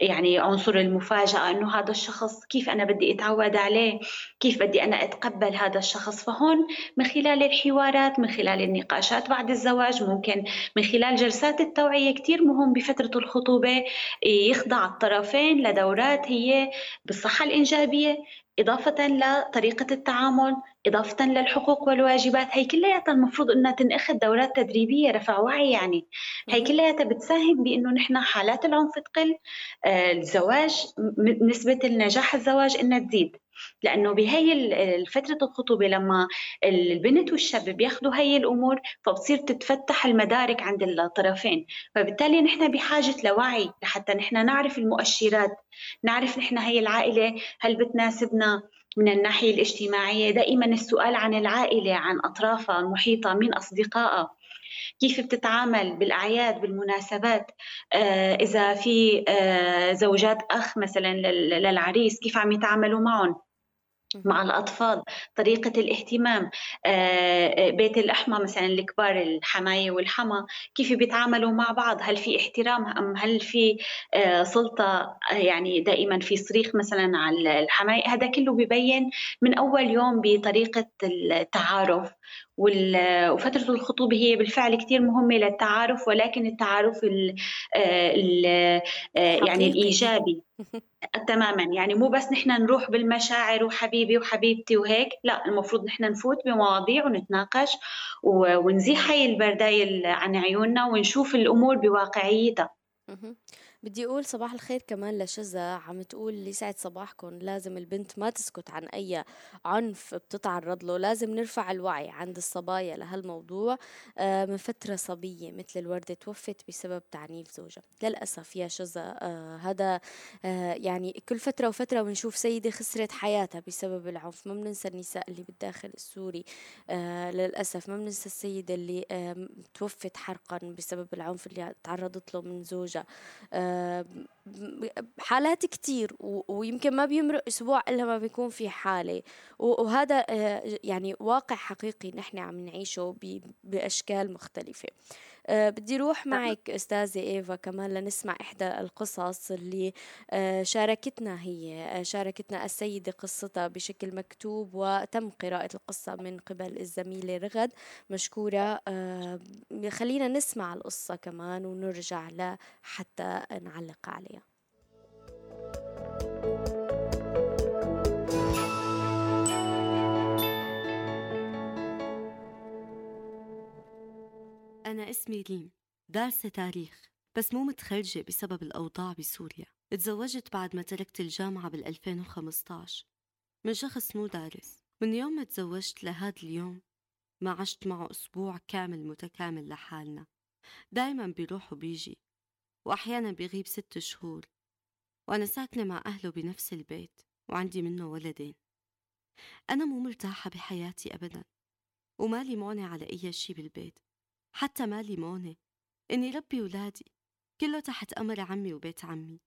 يعني عنصر المفاجأة إنه هذا الشخص الشخص كيف أنا بدي أتعود عليه؟ كيف بدي أنا أتقبل هذا الشخص؟ فهون من خلال الحوارات من خلال النقاشات بعد الزواج ممكن من خلال جلسات التوعية كثير مهم بفترة الخطوبة يخضع الطرفين لدورات هي بالصحة الإنجابية إضافة لطريقة التعامل. إضافة للحقوق والواجبات. هي كلياتها المفروض إنها تنأخذ دورات تدريبية رفع وعي يعني. هي كلياتها بتساهم بإنه نحن حالات العنف تقل آه، الزواج نسبة النجاح الزواج إنها تزيد. لأنه بهي فترة الخطوبة لما البنت والشاب بياخذوا هي الأمور فبصير تتفتح المدارك عند الطرفين. فبالتالي نحن بحاجة لوعي لحتى نحن نعرف المؤشرات نعرف نحن هي العائلة هل بتناسبنا؟ من الناحية الاجتماعية دائما السؤال عن العائلة عن أطرافها المحيطة من أصدقائها. كيف بتتعامل بالأعياد بالمناسبات؟ آه إذا في آه زوجات أخ مثلا للعريس كيف عم يتعاملوا معهم؟ مع الأطفال طريقة الاهتمام آه، آه، بيت الأحمى مثلا الكبار الحماية والحما كيف بيتعاملوا مع بعض؟ هل في احترام؟ أم هل في آه، سلطة؟ يعني دائما في صريخ مثلا على الحماية؟ هذا كله ببين من أول يوم بطريقة التعارف وفترة الخطوبة هي بالفعل كثير مهمة للتعارف ولكن التعارف ال ال يعني الإيجابي. تماما. يعني مو بس نحن نروح بالمشاعر وحبيبي وحبيبتي وهيك لا المفروض نحن نفوت بمواضيع ونتناقش ونزيح هاي البردايل عن عيوننا ونشوف الأمور بواقعيتها. بدي أقول صباح الخير كمان لشذا. عم تقول لي سعد صباحكم لازم البنت ما تسكت عن أي عنف بتتعرض له. لازم نرفع الوعي عند الصبايا لهالموضوع. آه، من فترة صبية مثل الوردة توفت بسبب تعنيف زوجها. للأسف يا شذا آه، هذا آه، يعني كل فترة وفترة بنشوف سيدة خسرت حياتها بسبب العنف. ما بننسى النساء اللي بالداخل السوري. للأسف ما بننسى السيدة اللي توفت حرقا بسبب العنف اللي تعرضت له من زوجها. حالات كتير ويمكن ما بيمرق أسبوع إلا ما بيكون في حالة. وهذا آه، يعني واقع حقيقي نحن عم نعيشه بأشكال مختلفة. بدي روح معك أستاذة إيفا كمان لنسمع إحدى القصص اللي أه شاركتنا هي أه شاركتنا السيدة قصتها بشكل مكتوب وتم قراءة القصة من قبل الزميلة رغد. مشكورة خلينا نسمع القصة كمان ونرجع لحتى نعلق عليها. أنا اسمي ريم دارسة تاريخ بس مو متخرجة بسبب الأوضاع بسوريا. تزوجت بعد ما تركت الجامعة بال 2015 من شخص مو دارس. من يوم ما تزوجت لهذا اليوم ما عشت معه أسبوع كامل متكامل لحالنا. دايما بيروح وبيجي وأحيانا بيغيب ست شهور. وأنا ساكنة مع أهله بنفس البيت وعندي منه ولدين. أنا مو مرتاحة بحياتي أبدا ومالي مونة على أي شي بالبيت. حتى مالي مونة إني ربي ولادي كله تحت أمر عمي وبيت عمي.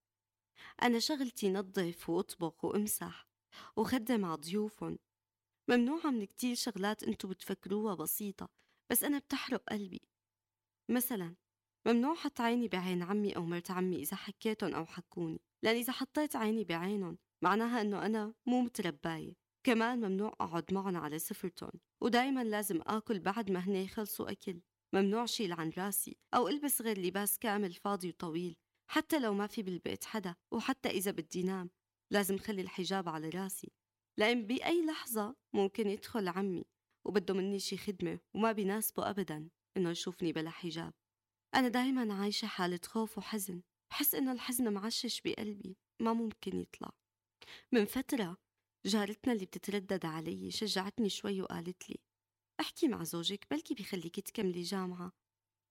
أنا شغلتي نظف وأطبخ وأمسح وخدم على ضيوفهم. ممنوعة من كتير شغلات أنتو بتفكروها بسيطة بس أنا بتحرق قلبي. مثلا ممنوع حط عيني بعين عمي أو مرت عمي إذا حكيتن أو حكوني لأن إذا حطيت عيني بعينهم معناها إنه أنا مو مترباية. كمان ممنوع أقعد معهم على سفرتهم ودايما لازم آكل بعد ما هن يخلصوا أكل. ممنوع شيل عن راسي أو ألبس غير لباس كامل فاضي وطويل حتى لو ما في بالبيت حدا وحتى إذا بدي نام. لازم خلي الحجاب على راسي لأن بأي لحظة ممكن يدخل عمي وبده مني شي خدمة وما بيناسبه أبدا إنه يشوفني بلا حجاب. أنا دايما عايشة حالة خوف وحزن بحس إنه الحزن معشش بقلبي ما ممكن يطلع. من فترة جارتنا اللي بتتردد علي شجعتني شوي وقالت لي أحكي مع زوجك بلكي بيخليكي تكملي جامعة.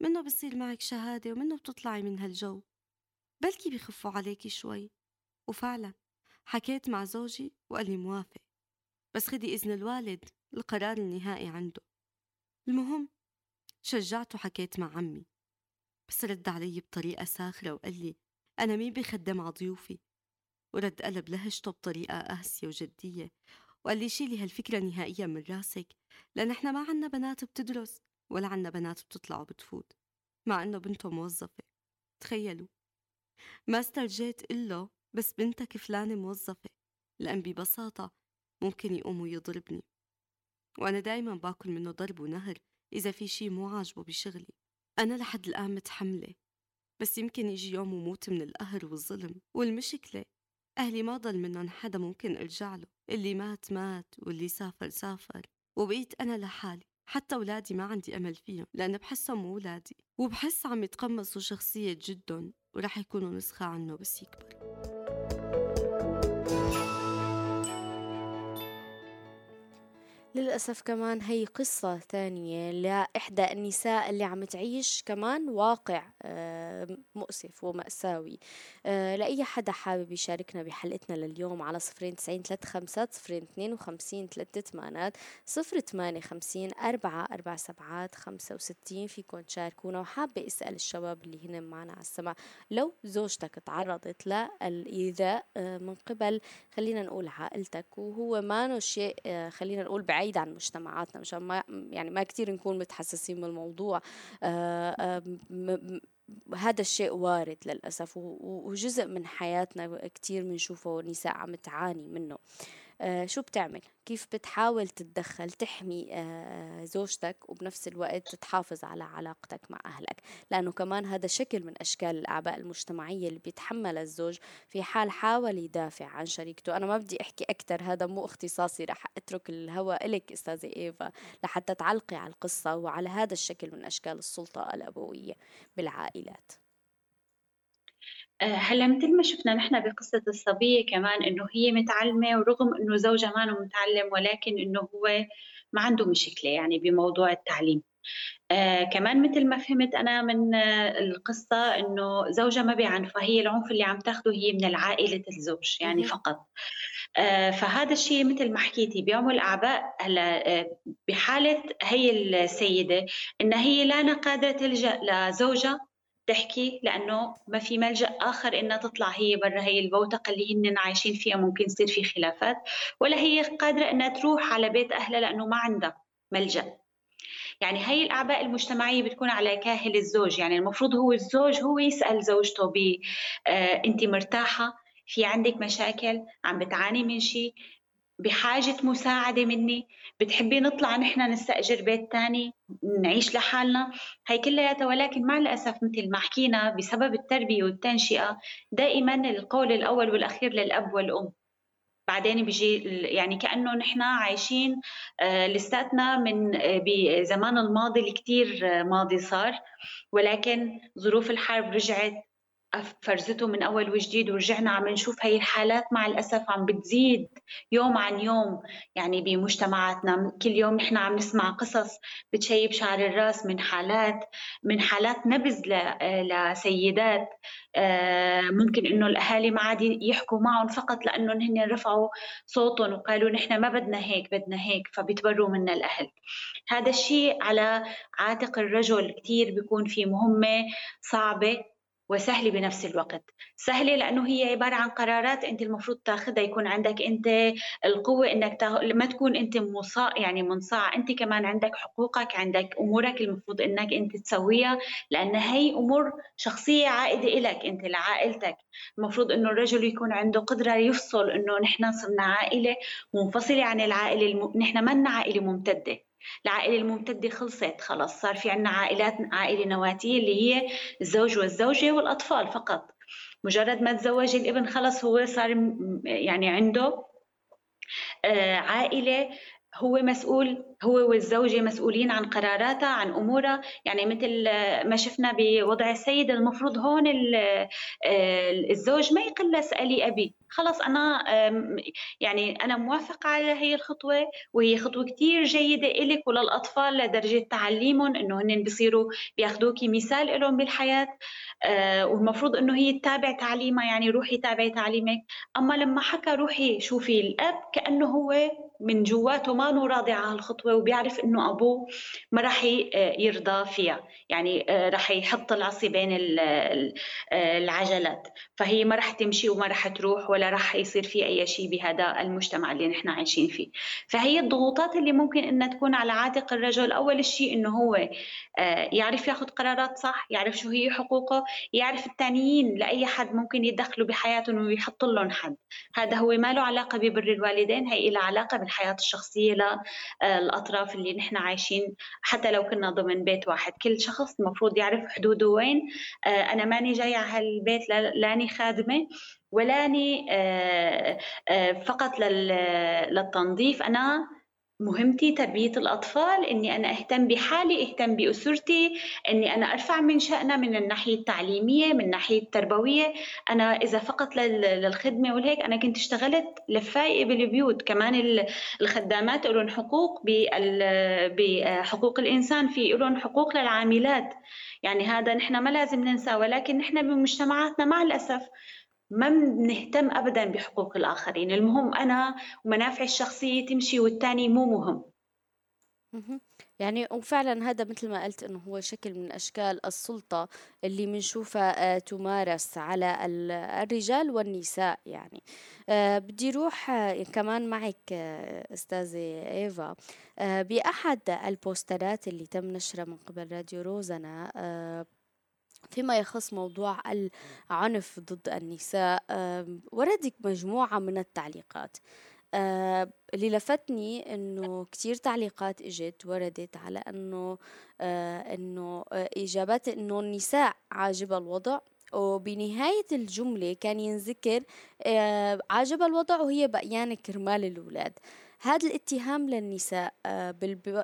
منه بصير معك شهادة ومنه بتطلعي من هالجو. بلكي بخفوا عليكي شوي. وفعلا حكيت مع زوجي وقال لي موافق. بس خدي إذن الوالد القرار النهائي عنده. المهم شجعته وحكيت مع عمي. بس رد علي بطريقة ساخرة وقال لي أنا مين بخدم على ضيوفي. ورد قلب لهجته بطريقة قاسية وجدية. وقال لي شيلي هالفكرة نهائيا من راسك. لأن إحنا ما عنا بنات بتدرس ولا عنا بنات بتطلع وبتفوت مع إنه بنته موظفة تخيلوا. ما استرجيت إله بس بنتك فلانة موظفة لأن ببساطة ممكن يقوم ويضربني. وأنا دايما باكل منه ضرب ونهر إذا في شي مو عاجبه بشغلي. أنا لحد الآن متحملة بس يمكن يجي يوم وموت من القهر والظلم والمشكلة. أهلي ما ضل منهم حدا ممكن أرجع له اللي مات مات واللي سافر سافر. وبقيت أنا لحالي حتى أولادي ما عندي أمل فيهم لأن بحسهم مو أولادي وبحس عم يتقمصوا شخصية جدهم ورح يكونوا نسخة عنه بس يكبر. للأسف كمان هي قصة ثانية لإحدى النساء اللي عم تعيش كمان واقع آه، مؤسف ومأساوي. آه، لأي حدا حابب يشاركنا بحلقتنا لليوم على صفرين تسعين ثلاث خمسات صفرين اثنين وخمسين ثلاثة ثمانات صفر ثمانية خمسين أربعة أربع سبعات خمسة وستين. فيكم تشاركونا وحابة أسأل الشباب اللي هنا معنا على السماع لو زوجتك تعرضت للإيذاء آه، من قبل خلينا نقول عائلتك وهو ما شيء خلينا نقول بعيد بعيد عن مجتمعاتنا مشان ما يعني ما كتير نكون متحسسين من الموضوع آه، آه، هذا الشيء وارد للأسف وجزء من حياتنا كتير بنشوفه نساء عم تعاني منه. شو بتعمل؟ كيف بتحاول تتدخل تحمي آه زوجتك وبنفس الوقت تحافظ على علاقتك مع أهلك؟ لأنه كمان هذا شكل من أشكال الأعباء المجتمعية اللي بيتحملها الزوج في حال حاول يدافع عن شريكته. أنا ما بدي أحكي أكثر هذا مو اختصاصي رح أترك الهواء لك أستاذة إيفا لحتى تعلقي على القصة وعلى هذا الشكل من أشكال السلطة الأبوية بالعائلات. آه، هلا مثل ما شفنا نحن بقصة الصبية كمان إنه هي متعلمة ورغم إنه زوجها ما متعلم ولكن إنه هو ما عنده مشكلة يعني بموضوع التعليم. آه كمان مثل ما فهمت أنا من آه القصة إنه زوجها ما بيعنفها هي العنف اللي عم تاخده هي من العائلة الزوج يعني فقط. آه فهذا الشيء مثل ما حكيتي بيعمل أعباء هلا آه بحالة هي السيدة إنها هي لا قادرة تلجأ لزوجها تحكي لأنه ما في ملجأ آخر إنها تطلع هي برا هي البوتقه اللي هن عايشين فيها ممكن يصير في خلافات. ولا هي قادرة إنها تروح على بيت أهلها لأنه ما عندها ملجأ. يعني هي الأعباء المجتمعية بتكون على كاهل الزوج. يعني المفروض هو الزوج هو يسأل زوجته ب آه انت مرتاحة؟ في عندك مشاكل؟ عم بتعاني من شيء؟ بحاجة مساعدة مني؟ بتحبي نطلع نحن نستأجر بيت تاني نعيش لحالنا؟ هي كلياتها ولكن مع الأسف مثل ما حكينا بسبب التربية والتنشئة دائما القول الأول والأخير للأب والأم. بعدين بيجي يعني كأنه نحن عايشين آه، لساتنا من آه، بزمان الماضي اللي كتير آه، ماضي صار. ولكن ظروف الحرب رجعت فرزته من أول وجديد ورجعنا عم نشوف هي الحالات مع الأسف عم بتزيد يوم عن يوم. يعني بمجتمعاتنا كل يوم نحن عم نسمع قصص بتشيب شعر الرأس من حالات من حالات نبذ لسيدات آه، ممكن إنه الأهالي ما عاد يحكوا معهم فقط لأنه هن رفعوا صوتهم وقالوا نحن ما بدنا هيك بدنا هيك فبيتبروا منا الأهل. هذا الشيء على عاتق الرجل كثير بيكون في مهمة صعبة. وسهلة بنفس الوقت. سهلة لأنه هي عبارة عن قرارات أنت المفروض تاخذها يكون عندك أنت القوة أنك تاخ... ما تكون أنت مصا يعني منصاع. أنت كمان عندك حقوقك عندك أمورك المفروض أنك أنت تسويها لأن هي أمور شخصية عائدة إلك أنت لعائلتك. المفروض أنه الرجل يكون عنده قدرة يفصل أنه نحن صرنا عائلة منفصلة عن العائلة الم... نحن منا عائلة ممتدة. العائلة الممتدة خلصت خلص. صار في عنا عائلات عائلة نواتية اللي هي الزوج والزوجة والأطفال فقط. مجرد ما تزوج الابن خلص هو صار يعني عنده آه، عائلة هو مسؤول هو والزوجة مسؤولين عن قراراتها عن أمورها يعني مثل ما شفنا بوضع السيد المفروض هون آه، الزوج ما يقل اسألي أبي. خلص أنا يعني أنا موافقة على هي الخطوة وهي خطوة كتير جيدة إلك وللأطفال لدرجة تعليمهم إنه هن بيصيروا بياخذوكي مثال لهم بالحياة. آه، والمفروض إنه هي تتابع تعليمها يعني روحي تابعي تعليمك. أما لما حكى روحي شوفي الأب كأنه هو من جواته ما راضي على هالخطوه وبيعرف إنه أبوه ما راح يرضى فيها. يعني آه، راح يحط العصي بين آه، العجلات. فهي ما راح تمشي وما راح تروح ولا راح يصير في أي شيء بهذا المجتمع اللي نحن عايشين فيه. فهي الضغوطات اللي ممكن إنها تكون على عاتق الرجل أول شيء إنه هو آه، يعرف ياخذ قرارات صح يعرف شو هي حقوقه يعرف الثانيين لأي حد ممكن يدخلوا بحياتهم ويحط لهم حد. هذا هو ما له علاقة ببر الوالدين هي له علاقة بالحياة الشخصية للاطراف اللي نحن عايشين حتى لو كنا ضمن بيت واحد. كل شخص المفروض يعرف حدوده وين. آه، أنا ماني جاي على هالبيت لاني خادمة ولاني آه، فقط للتنظيف. أنا مهمتي تربية الأطفال إني أنا أهتم بحالي أهتم بأسرتي إني أنا أرفع من شأنها من الناحية التعليمية من الناحية التربوية. أنا إذا فقط للخدمة والهيك أنا كنت اشتغلت لفايقة بالبيوت. كمان الخدامات لهم حقوق بحقوق الإنسان في لهم حقوق للعاملات. يعني هذا نحن ما لازم ننسى ولكن نحن بمجتمعاتنا مع الأسف ما بنهتم ابدا بحقوق الآخرين. المهم أنا ومنافعي الشخصية تمشي والثاني مو مهم. يعني وفعلا هذا مثل ما قلت إنه هو شكل من أشكال السلطة اللي بنشوفها آه، تمارس على الرجال والنساء يعني. آه، بدي أروح آه، كمان معك أستاذة إيفا. بأحد البوسترات اللي تم نشرها من قبل راديو روزنا فيما يخص موضوع العنف ضد النساء وردك مجموعة من التعليقات. اللي لفتني إنه كتير تعليقات إجت وردت على إنه إنه إجابات إنه النساء عاجبة الوضع. وبنهاية الجملة كان ينذكر عاجبة الوضع وهي بقيانة كرمال الأولاد. هذا الاتهام للنساء آه،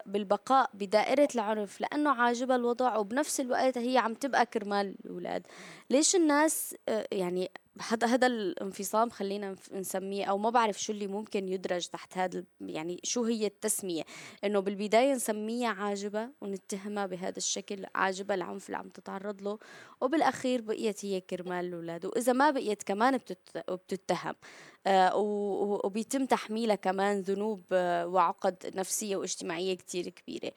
بالبقاء بدائرة العنف لأنه عاجبها الوضع وبنفس الوقت هي عم تبقى كرمال الأولاد. ليش الناس آه، يعني هذا هذا الانفصام خلينا نسميه أو ما بعرف شو اللي ممكن يدرج تحت هذا يعني شو هي التسمية. إنه بالبداية نسميها عاجبة ونتهمها بهذا الشكل عاجبة العنف اللي عم تتعرض له وبالأخير بقيت هي كرمال الأولاد. وإذا ما بقيت كمان بتتهم. آه وبيتم تحميلها كمان ذنوب آه وعقد نفسية واجتماعية كتير كبيرة.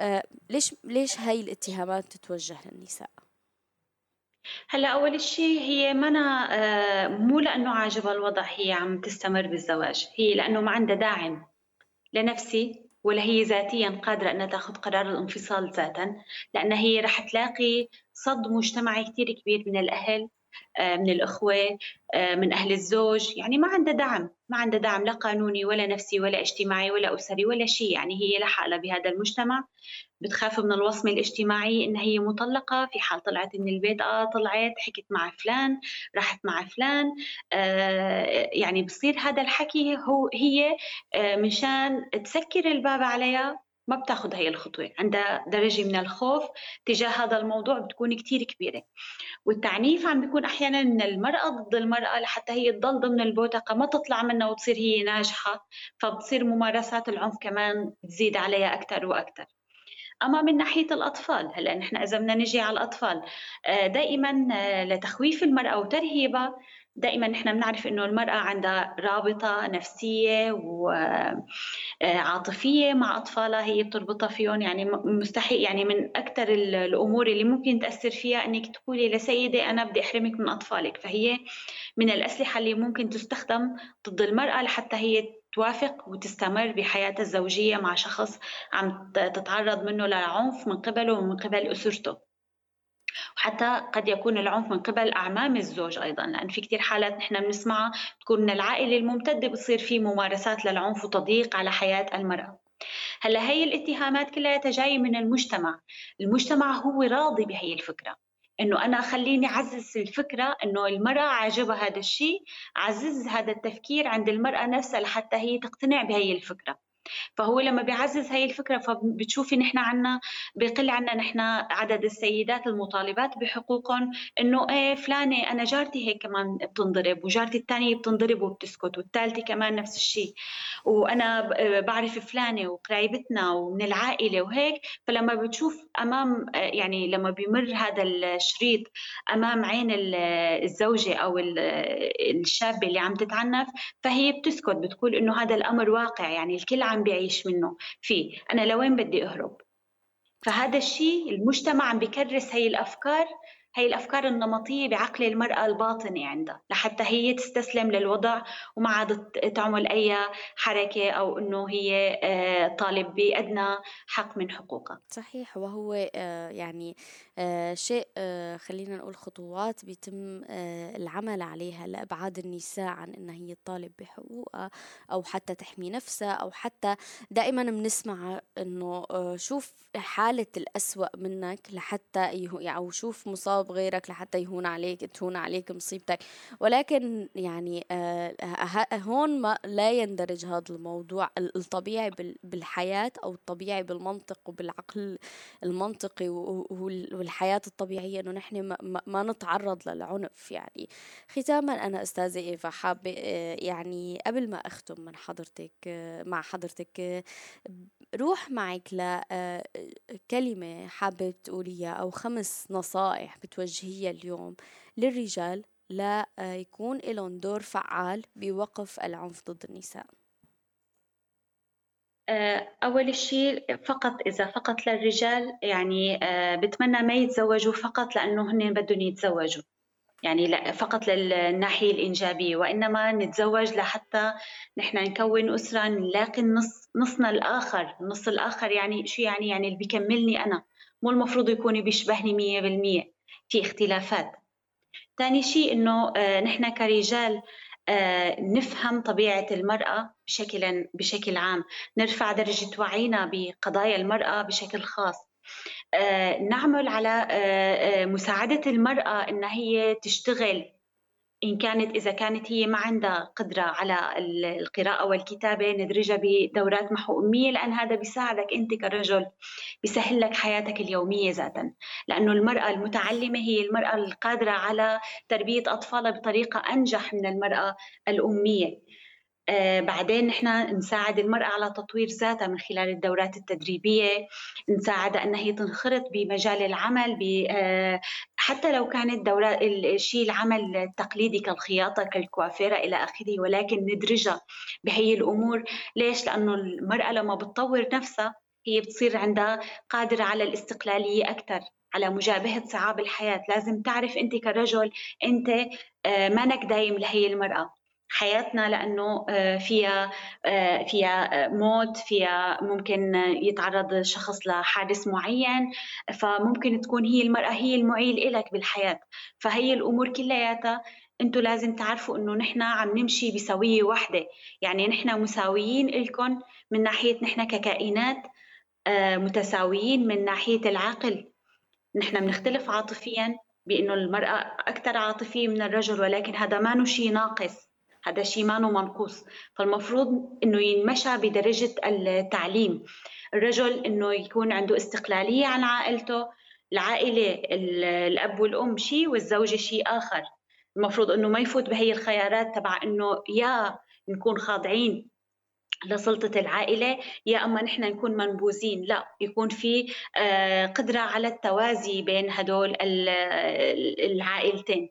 آه ليش ليش هاي الاتهامات تتوجه للنساء؟ هلا أول شيء هي منا آه، مو لأنه عاجبها الوضع هي عم تستمر بالزواج. هي لأنه ما عندها داعم لنفسي ولا هي ذاتيا قادرة أنها تاخذ قرار الانفصال ذاتا لأن هي رح تلاقي صد مجتمعي كثير كبير من الأهل من الأخوة آه، من أهل الزوج يعني ما عندها دعم ما عندها دعم لا قانوني ولا نفسي ولا اجتماعي ولا أسري ولا شيء يعني هي لحالها بهذا المجتمع. بتخاف من الوصمة الاجتماعية إن هي مطلقة في حال طلعت من البيت آه طلعت حكت مع فلان راحت مع فلان آه يعني بصير هذا الحكي هو هي آه مشان تسكر الباب عليها. ما بتاخذ هي الخطوة. عندها درجة من الخوف تجاه هذا الموضوع بتكون كتير كبيرة. والتعنيف عم بيكون أحيانا من المرأة ضد المرأة لحتى هي تضل ضمن البوتقة ما تطلع منها وتصير هي ناجحة فبتصير ممارسات العنف كمان تزيد عليها أكثر وأكثر أما من ناحية الأطفال هلأ نحن إذا بدنا نجي على الأطفال آه، دائما آه، لتخويف المرأة وترهيبها دائما نحن بنعرف إنه المرأة عندها رابطة نفسية وعاطفيه آه، مع أطفالها هي بتربطها فيهم. يعني مستحيل يعني من أكثر الأمور اللي ممكن تأثر فيها إنك تقولي لسيده أنا بدي أحرمك من أطفالك. فهي من الأسلحة اللي ممكن تستخدم ضد المرأة لحتى هي توافق وتستمر بحياتها الزوجية مع شخص عم تتعرض منه لعنف من قبله ومن قبل أسرته. وحتى قد يكون العنف من قبل أعمام الزوج أيضا لأن في كثير حالات نحن بنسمعها تكون من العائلة الممتدة بصير في ممارسات للعنف وتضييق على حياة المرأة. هلأ هي الاتهامات كلها جاية من المجتمع. المجتمع هو راضي بهي الفكرة. إنه أنا خليني اعزز الفكرة إنه المرأة عاجبها هذا الشيء عزز هذا التفكير عند المرأة نفسها لحتى هي تقتنع بهي الفكرة. فهو لما بيعزز هاي الفكرة فبتشوفي نحن عنا بيقل عنا نحن عدد السيدات المطالبات بحقوقهم إنه إيه فلانة أنا جارتي هيك كمان بتنضرب وجارتي الثانية بتنضرب وبتسكت والثالثة كمان نفس الشيء وأنا بعرف فلانة وقرايبتنا ومن العائلة وهيك فلما بتشوف أمام يعني لما بيمر هذا الشريط أمام عين الزوجة أو الشابة اللي عم تتعنف فهي بتسكت بتقول إنه هذا الأمر واقع يعني الكل عم بيعيش منه. فيه أنا لوين بدي أهرب؟ فهذا الشيء المجتمع عم بيكرس هي الأفكار هي الأفكار النمطية بعقل المرأة الباطني عندها لحتى هي تستسلم للوضع وما عاد تعمل أي حركة أو أنه هي آه، طالب بأدنى حق من حقوقها. صحيح وهو آه، يعني آه، شيء خلينا نقول خطوات بيتم العمل عليها لإبعاد النساء عن أنها هي تطالب بحقوقها أو حتى تحمي نفسها أو حتى دائما بنسمع أنه شوف حالة الأسوأ منك لحتى أو شوف مصاب غيرك لحتى يهون عليك تهون عليك مصيبتك. ولكن يعني آه هون ما لا يندرج هذا الموضوع الطبيعي بالحياة أو الطبيعي بالمنطق وبالعقل المنطقي والحياة الطبيعية إنه نحن ما, نتعرض للعنف. يعني ختاما أنا أستاذة إيفا حابة آه، يعني قبل ما أختم من حضرتك آه، مع حضرتك روح معك لكلمة حابة تقوليها أو خمس نصائح بتوجهيها اليوم للرجال لا يكون لهم دور فعال بوقف العنف ضد النساء. آه، أول شيء فقط إذا فقط للرجال يعني آه، بتمنى ما يتزوجوا فقط لأنه هن بدهم يتزوجوا. يعني لا فقط للناحية الإنجابية وإنما نتزوج لحتى نحن نكون أسرة نلاقي النص نصنا الآخر. النص الآخر يعني شو يعني؟ يعني اللي بيكملني أنا. مو المفروض يكون بيشبهني مية بالمية. في اختلافات ثاني شيء إنه آه، نحن كرجال آه، نفهم طبيعة المرأة بشكل بشكل عام، نرفع درجة وعينا بقضايا المرأة بشكل خاص. آه، نعمل على مساعدة المرأة إنها هي تشتغل إن كانت إذا كانت هي ما عندها قدرة على القراءة والكتابة ندرجها بدورات محو أمية لأن هذا بيساعدك أنت كرجل بيسهل لك حياتك اليومية ذاتا. لأنه المرأة المتعلمة هي المرأة القادرة على تربية أطفالها بطريقة أنجح من المرأة الأمية. بعدين نحن نساعد المرأة على تطوير ذاتها من خلال الدورات التدريبية نساعدها أنها تنخرط بمجال العمل آه حتى لو كانت دورات الشيء العمل التقليدي كالخياطة كالكوافيرة إلى آخره ولكن ندرجها بهي الأمور. ليش؟ لأنه المرأة لما بتطور نفسها هي بتصير عندها قادرة على الاستقلالية أكثر على مجابهة صعاب الحياة. لازم تعرف أنت كرجل أنت آه، مانك دايم لهي المرأة. حياتنا لأنه آه، فيها آه، فيها موت فيها ممكن يتعرض الشخص لحادث معين فممكن تكون هي المرأة هي المعيل لك بالحياة. فهي الأمور كلياتها أنتم لازم تعرفوا إنه نحن عم نمشي بسوية واحدة. يعني نحن مساويين لكم من ناحية نحن ككائنات آه، متساويين من ناحية العقل. نحن بنختلف عاطفيا بإنه المرأة أكثر عاطفية من الرجل ولكن هذا ما شيء ناقص. هذا شيء ما منقوص. فالمفروض إنه ينمشى بدرجة التعليم. الرجل إنه يكون عنده استقلالية عن عائلته العائلة الأب والأم شيء والزوجة شيء آخر. المفروض إنه ما يفوت بهي الخيارات تبع إنه يا نكون خاضعين لسلطة العائلة يا أما نحن نكون منبوذين. لا يكون في آه، قدرة على التوازي بين هدول العائلتين.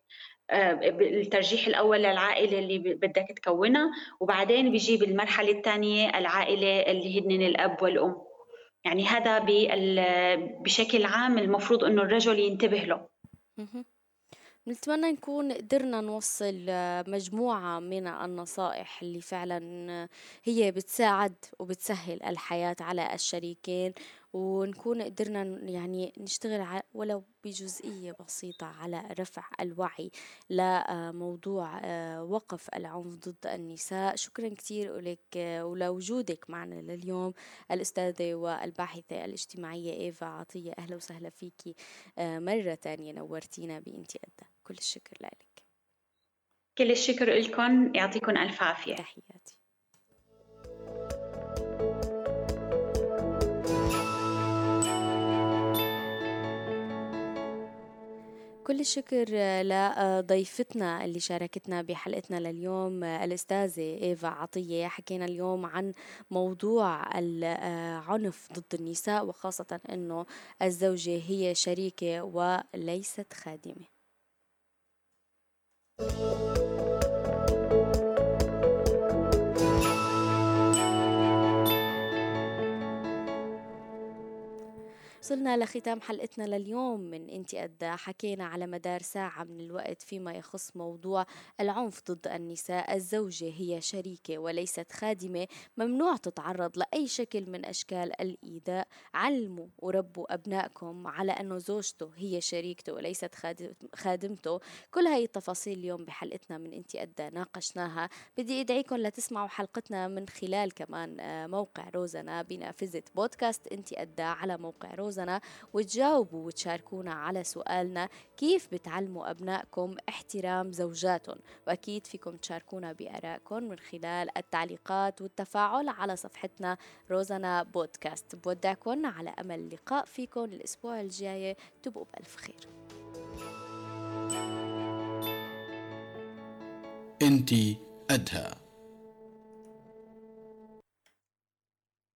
الترجيح الأول للعائلة اللي بدك تكونها وبعدين بيجي بالمرحلة الثانية العائلة اللي هن الأب والأم. يعني هذا بشكل عام المفروض أنه الرجل ينتبه له. نتمنى نكون قدرنا نوصل مجموعة من النصائح اللي فعلا هي بتساعد وبتسهل الحياة على الشريكين ونكون قدرنا يعني نشتغل ولو بجزئية بسيطة على رفع الوعي لموضوع آه، وقف العنف ضد النساء. شكرا كثير لك آه، ولوجودك معنا لليوم. الأستاذة والباحثة الاجتماعية إيفا عطية أهلا وسهلا فيكي آه، مرة تانية نورتينا بإنتي أدى. كل الشكر لك. كل الشكر لكم يعطيكم ألف عافية. تحياتي. كل الشكر لضيفتنا اللي شاركتنا بحلقتنا لليوم الأستاذة إيفا عطية حكينا اليوم عن موضوع العنف ضد النساء وخاصة أنه الزوجة هي شريكة وليست خادمة. وصلنا لختام حلقتنا لليوم من انتي قد حكينا على مدار ساعة من الوقت فيما يخص موضوع العنف ضد النساء. الزوجة هي شريكة وليست خادمة ممنوع تتعرض لأي شكل من أشكال الإيذاء. علموا وربوا أبنائكم على أنه زوجته هي شريكته وليست خادمته. كل هاي التفاصيل اليوم بحلقتنا من انتي قد ناقشناها. بدي ادعيكم لتسمعوا حلقتنا من خلال كمان آه، موقع روزنا بنافذة بودكاست انتي قد على موقع روزنا حظوظنا وتجاوبوا وتشاركونا على سؤالنا كيف بتعلموا أبنائكم احترام زوجاتهم؟ وأكيد فيكم تشاركونا بآرائكم من خلال التعليقات والتفاعل على صفحتنا روزانا بودكاست. بودعكم على أمل اللقاء فيكم الأسبوع الجاي. تبقوا بألف خير. انت أدهى.